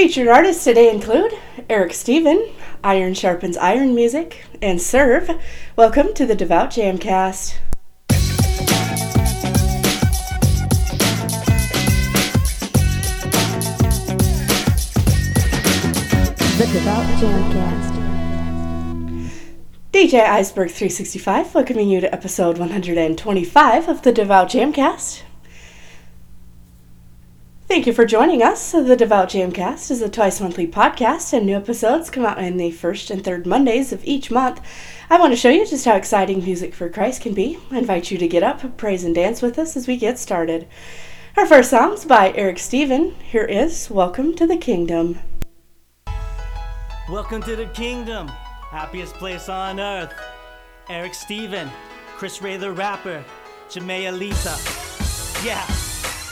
Featured artists today include Erik Stephen, Iron Sharpens Iron Music, and Surve. Welcome to the Devout Jamcast. The Devout Jamcast. DJ Iceberg 365 welcoming you to episode 125 of the Devout Jamcast. Thank you for joining us. The Devout Jamcast is a twice monthly podcast, and new episodes come out on the first and third Mondays of each month. I want to show you just how exciting music for Christ can be. I invite you to get up, praise, and dance with us as we get started. Our first song's by Erik Stephen. Here is Welcome to the Kingdom. Welcome to the kingdom, happiest place on earth. Erik Stephen, Chris Ray the rapper, Jamaea Lita. Yeah.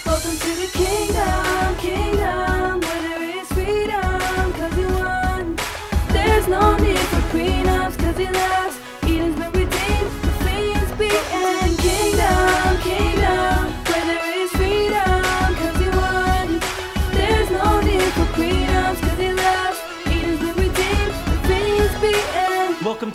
Welcome to the kingdom, kingdom, where there is freedom, cause won. There's no need for prenups, cause he loves.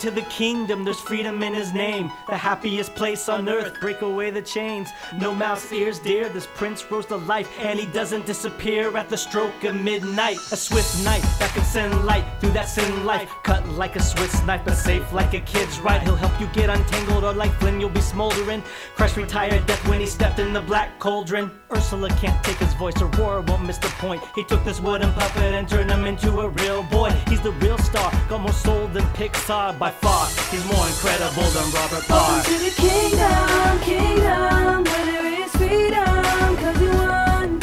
Welcome to the kingdom, there's freedom in his name. The happiest place on earth, break away the chains. No mouse ears dear, this prince rose to life, and he doesn't disappear at the stroke of midnight. A swift knife that can send light through that sin life. Cut like a Swiss knife, but safe like a kid's right. He'll help you get untangled, or like Flynn, you'll be smoldering. Christ retired death when he stepped in the black cauldron. Ursula can't take his voice, or Aurora won't miss the point. He took this wooden puppet and turned him into a real boy. He's the real star, got more soul than Pixar by far. He's more incredible than Robert Parr. Welcome to the kingdom, kingdom, where there is freedom, cause he won.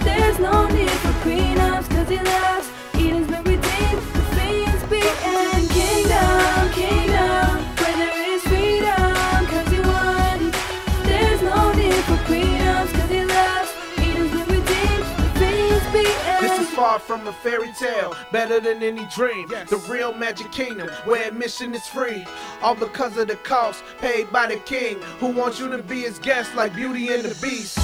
There's no need for prenups, cause he loves. Far from a fairy tale, better than any dream. The real magic kingdom where admission is free. All because of the cost paid by the king, who wants you to be his guest like Beauty and the Beast.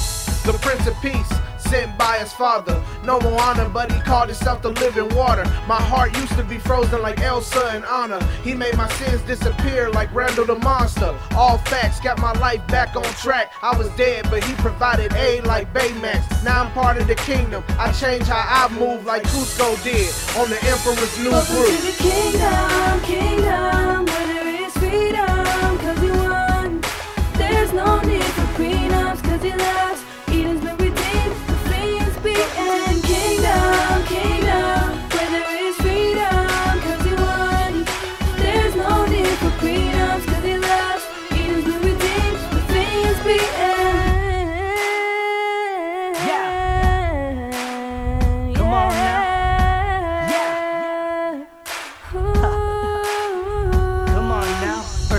The Prince of Peace, sent by his father. No more honor, but he called himself the living water. My heart used to be frozen like Elsa in honor. He made my sins disappear like Randall the monster. All facts got my life back on track. I was dead, but he provided aid like Baymax. Now I'm part of the kingdom. I change how I move like Kuzco did on the Emperor's New Welcome Brew. to the kingdom, kingdom, where there is freedom, cause he won. There's no need for prenups, cause he loves.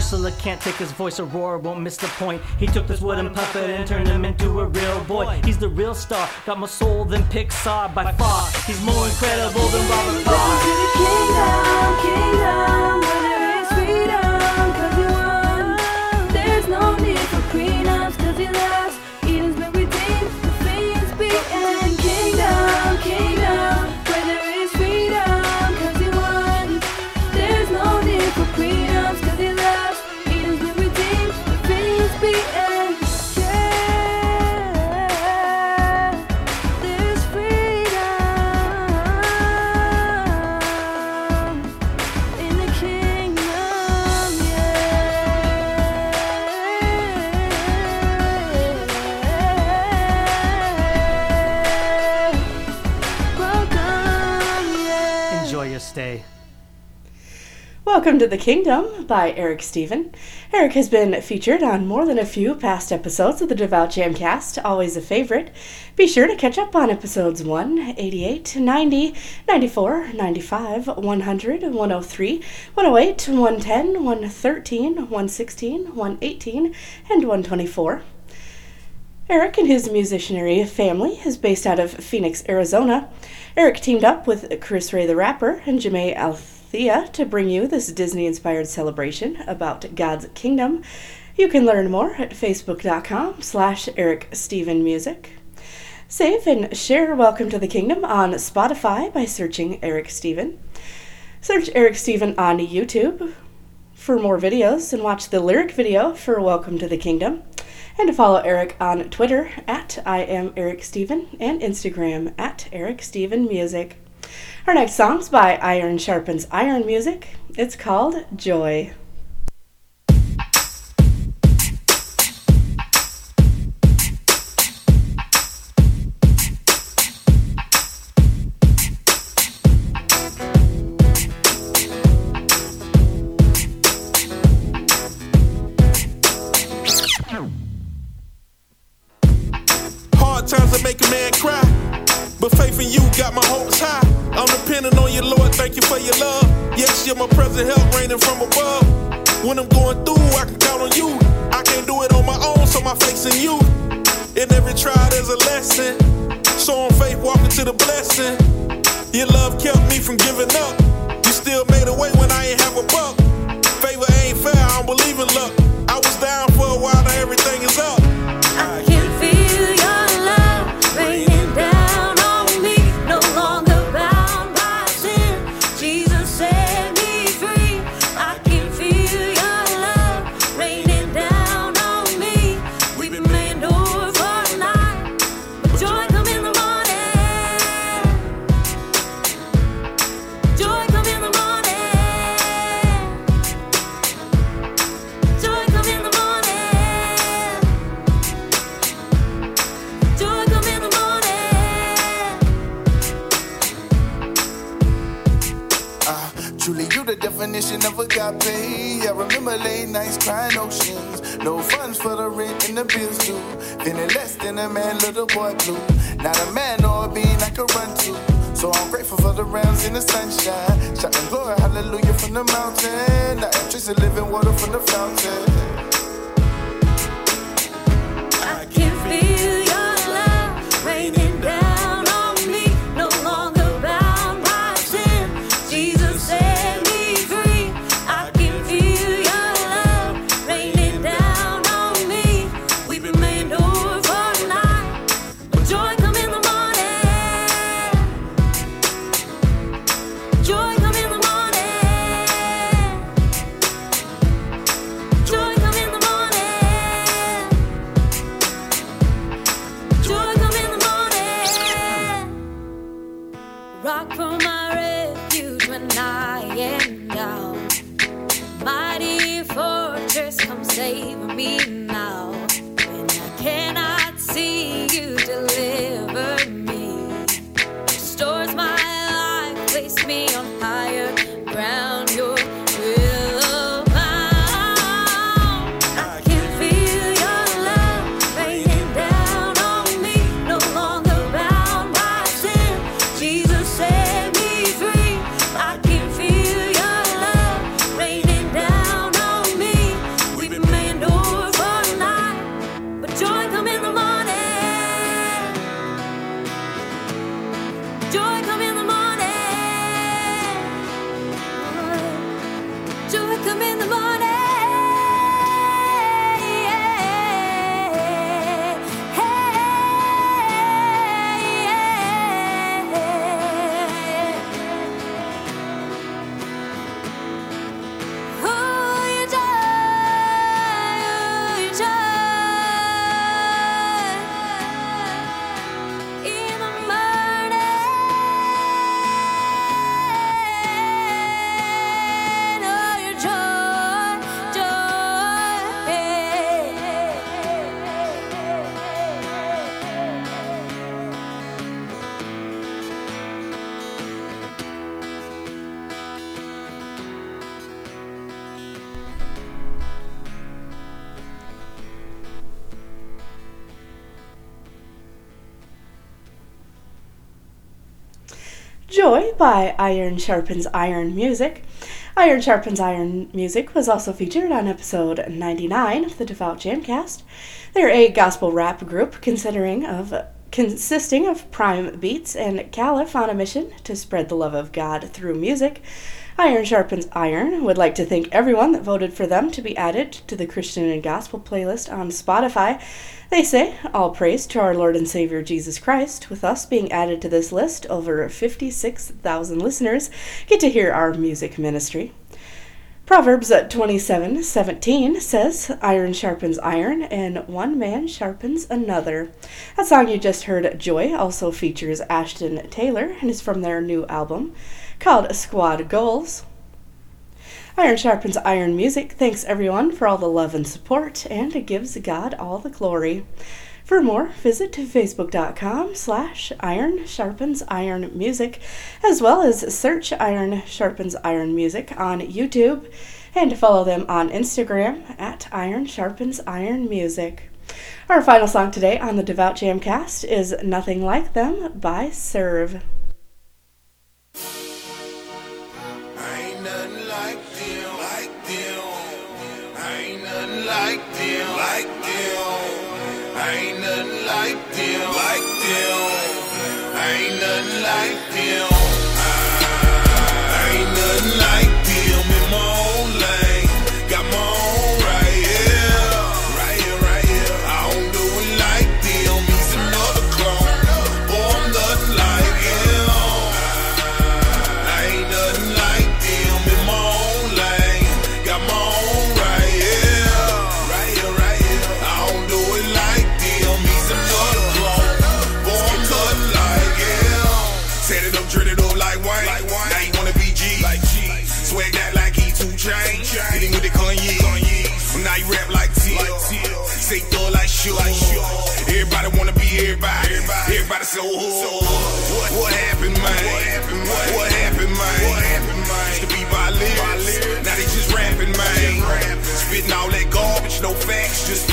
Can't take his voice, Aurora won't miss the point. He took this wooden puppet and turned him into a real boy. He's the real star, got more soul than Pixar by far. He's more incredible than Robert Welcome to the kingdom, kingdom, Welcome to the Kingdom by Erik Stephen. Erik has been featured on more than a few past episodes of the Devout Jamcast, always a favorite. Be sure to catch up on episodes 1, 88, 90, 94, 95, 100, 103, 108, 110, 113, 116, 118, and 124. Erik and his musicianary family is based out of Phoenix, Arizona. Erik teamed up with Chris Ray the Rapper and Jamae Althea to bring you this Disney inspired celebration about God's kingdom. You can learn more at facebook.com slash Erik Stephen Music. Save and share Welcome to the Kingdom on Spotify by searching Erik Stephen. Search Erik Stephen on YouTube for more videos and watch the lyric video for Welcome to the Kingdom. And to follow Erik on Twitter at I am Erik Stephen and Instagram at Erik Stephen Music. Our next song's by Iron Sharpens Iron Music. It's called Joy. Hard times that make a man cry. But faith in you got my hopes high. I'm depending on you, Lord. Thank you for your love. Yes, you're my present help raining from above. When I'm going through, I can count on you. I can't do it on my own, so my faith's in you. In every trial, there's a lesson. So on faith, walking to the blessing. Your love kept me from giving up. You still made a way when I ain't have a buck. Favor ain't fair, I don't believe in luck. I was down for a while, now everything is up. Definition of agape. I remember late nights crying oceans. No funds for the rent and the bills due. Feeling less than a man, little boy blue. Not a man or a being I could run to. So I'm grateful for the rounds in the sunshine. Shouting glory, hallelujah from the mountain. I am chasing living water from the fountain. Fortress, come save me by Iron Sharpens Iron Music. Iron Sharpens Iron Music was also featured on episode 99 of the Devout Jamcast. They're a gospel rap group considering of consisting of Prime Beats and Caliph on a mission to spread the love of God through music. Iron Sharpens Iron would like to thank everyone that voted for them to be added to the Christian and Gospel playlist on Spotify. They say, All praise to our Lord and Savior Jesus Christ. With us being added to this list, over 56,000 listeners get to hear our music ministry. Proverbs 27 17 says, Iron sharpens iron, and one man sharpens another. That song you just heard, Joy, also features Ashton Taylor and is from their new album called Squad Goals. Iron Sharpens Iron Music thanks everyone for all the love and support and it gives God all the glory. For more, visit facebook.com slash iron sharpens iron music, as well as search Iron Sharpens Iron Music on YouTube and follow them on Instagram at Iron Sharpens Iron Music. Our final song today on the Devout Jamcast is Nothing Like Them by Surve. Like them, like them. Ain't nothing like them. So hood. What, what happened, man? What, what happened, man? Used to be by lyrics. Now they just rapping, man. Spitting all that garbage, no facts, just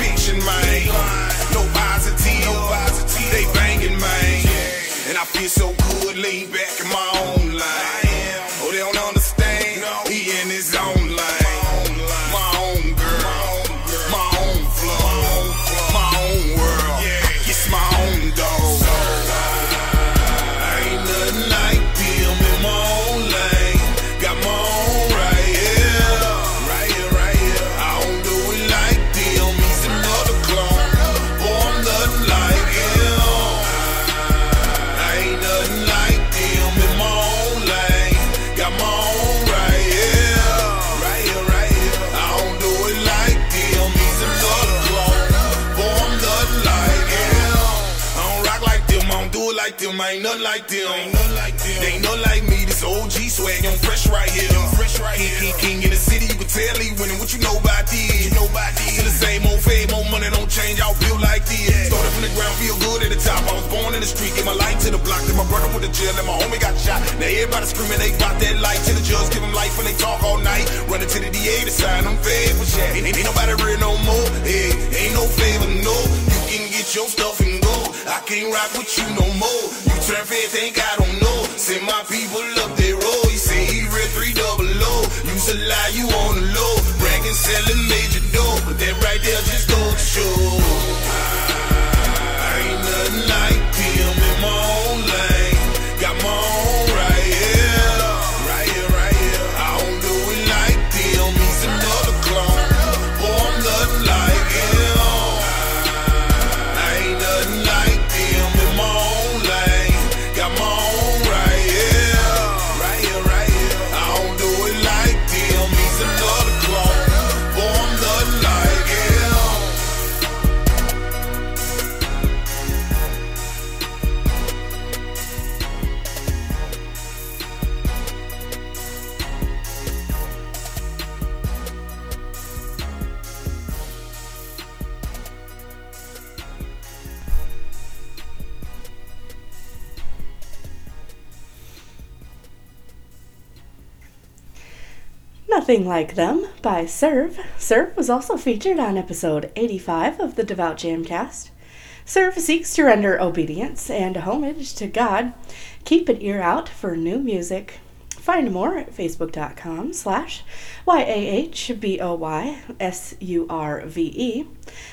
like them. I ain't nothing like them. Ain't nothing like them. They nothing like me. This OG swag, I'm fresh right here. I'm fresh right here. King, king in the city, you can tell he winning. What you know about this? You know about this? Still the same old fame, old money don't change. I'll feel like this. Started from the ground, feel good at the top. I was born in the street, gave my life to the block. Then my brother went to jail, and my homie got shot. Now everybody screaming they got that light. Till the judge give them life when they talk all night. Running to the DA to sign them favor shit. Ain't, ain't nobody real no more. Hey, ain't no favor, no. You can get your stuff and. I can't rock with you no more. You turn fair, think I don't know. Send my people up their road. You say he real three double O. Use a lie, you on the low. Bragging, selling major dough. But that right there just goes to show. Nothing Like Them by Surve. Surve was also featured on episode 85 of the Devout Jamcast. Surve seeks to render obedience and homage to God. Keep an ear out for new music. Find more at facebook.com slash Y-A-H-B-O-Y-S-U-R-V-E.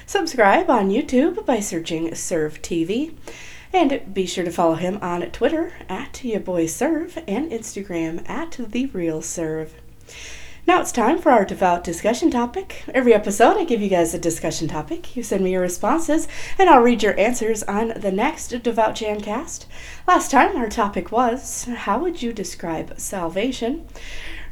Subscribe on YouTube by searching Surve TV. And be sure to follow him on Twitter at YaBoySurve and Instagram at TheRealSurve. Now it's time for our devout discussion topic. Every episode, I give you guys a discussion topic. You send me your responses, and I'll read your answers on the next Devout Jamcast. Last time, our topic was How would you describe salvation?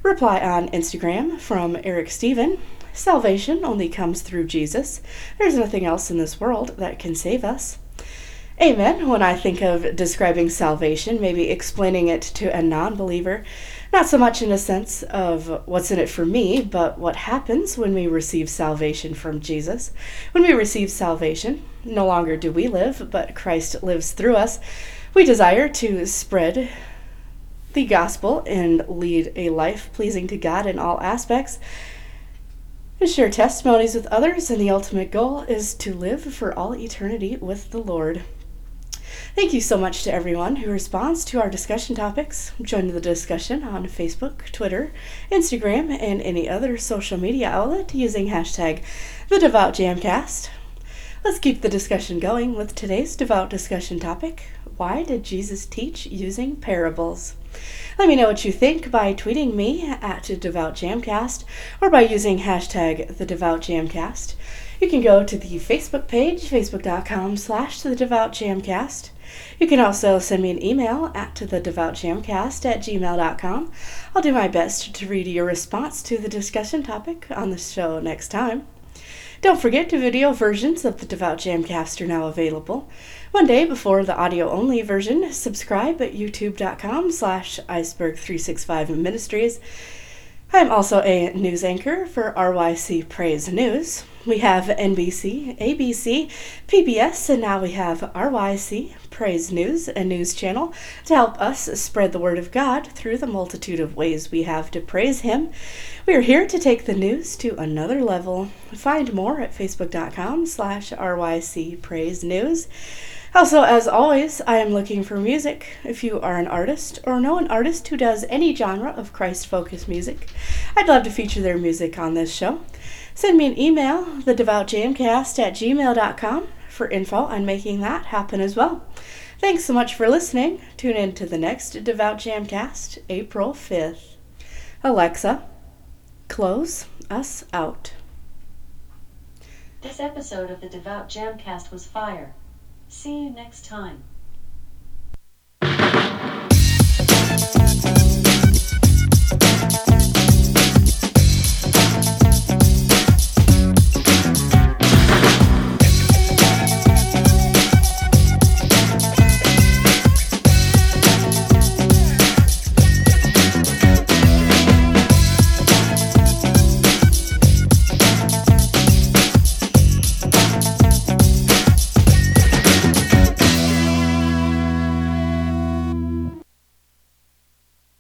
Reply on Instagram from Erik Stephen. Salvation only comes through Jesus. There's nothing else in this world that can save us. Amen. When I think of describing salvation, maybe explaining it to a non believer, not so much in a sense of what's in it for me, but what happens when we receive salvation from Jesus. When we receive salvation, no longer do we live, but Christ lives through us. We desire to spread the gospel and lead a life pleasing to God in all aspects. And share testimonies with others, and the ultimate goal is to live for all eternity with the Lord. Thank you so much to everyone who responds to our discussion topics. Join the discussion on Facebook, Twitter, Instagram, and any other social media outlet using hashtag the Devout Jamcast. Let's keep the discussion going with today's devout discussion topic. Why did Jesus teach using parables? Let me know what you think by tweeting me at Devout Jamcast or by using hashtag the Devout Jamcast. You can go to the Facebook page, facebook.com slash the Devout Jamcast. You can also send me an email at thedevoutjamcast at gmail.com. I'll do my best to read your response to the discussion topic on the show next time. Don't forget the video versions of the Devout Jamcast are now available. One day before the audio-only version, subscribe at youtube.com slash iceberg365 ministries. I'm also a news anchor for RYC Praise News. We have NBC, ABC, PBS, and now we have RYC Praise News, a news channel to help us spread the word of God through the multitude of ways we have to praise Him. We are here to take the news to another level. Find more at facebook.com slash RYC Praise News. Also, as always, I am looking for music. If you are an artist or know an artist who does any genre of Christ focused music, I'd love to feature their music on this show. Send me an email, thedevoutjamcast at gmail.com, for info on making that happen as well. Thanks so much for listening. Tune in to the next Devout Jamcast, April 5th. Alexa, close us out. This episode of the Devout Jamcast was fire. See you next time.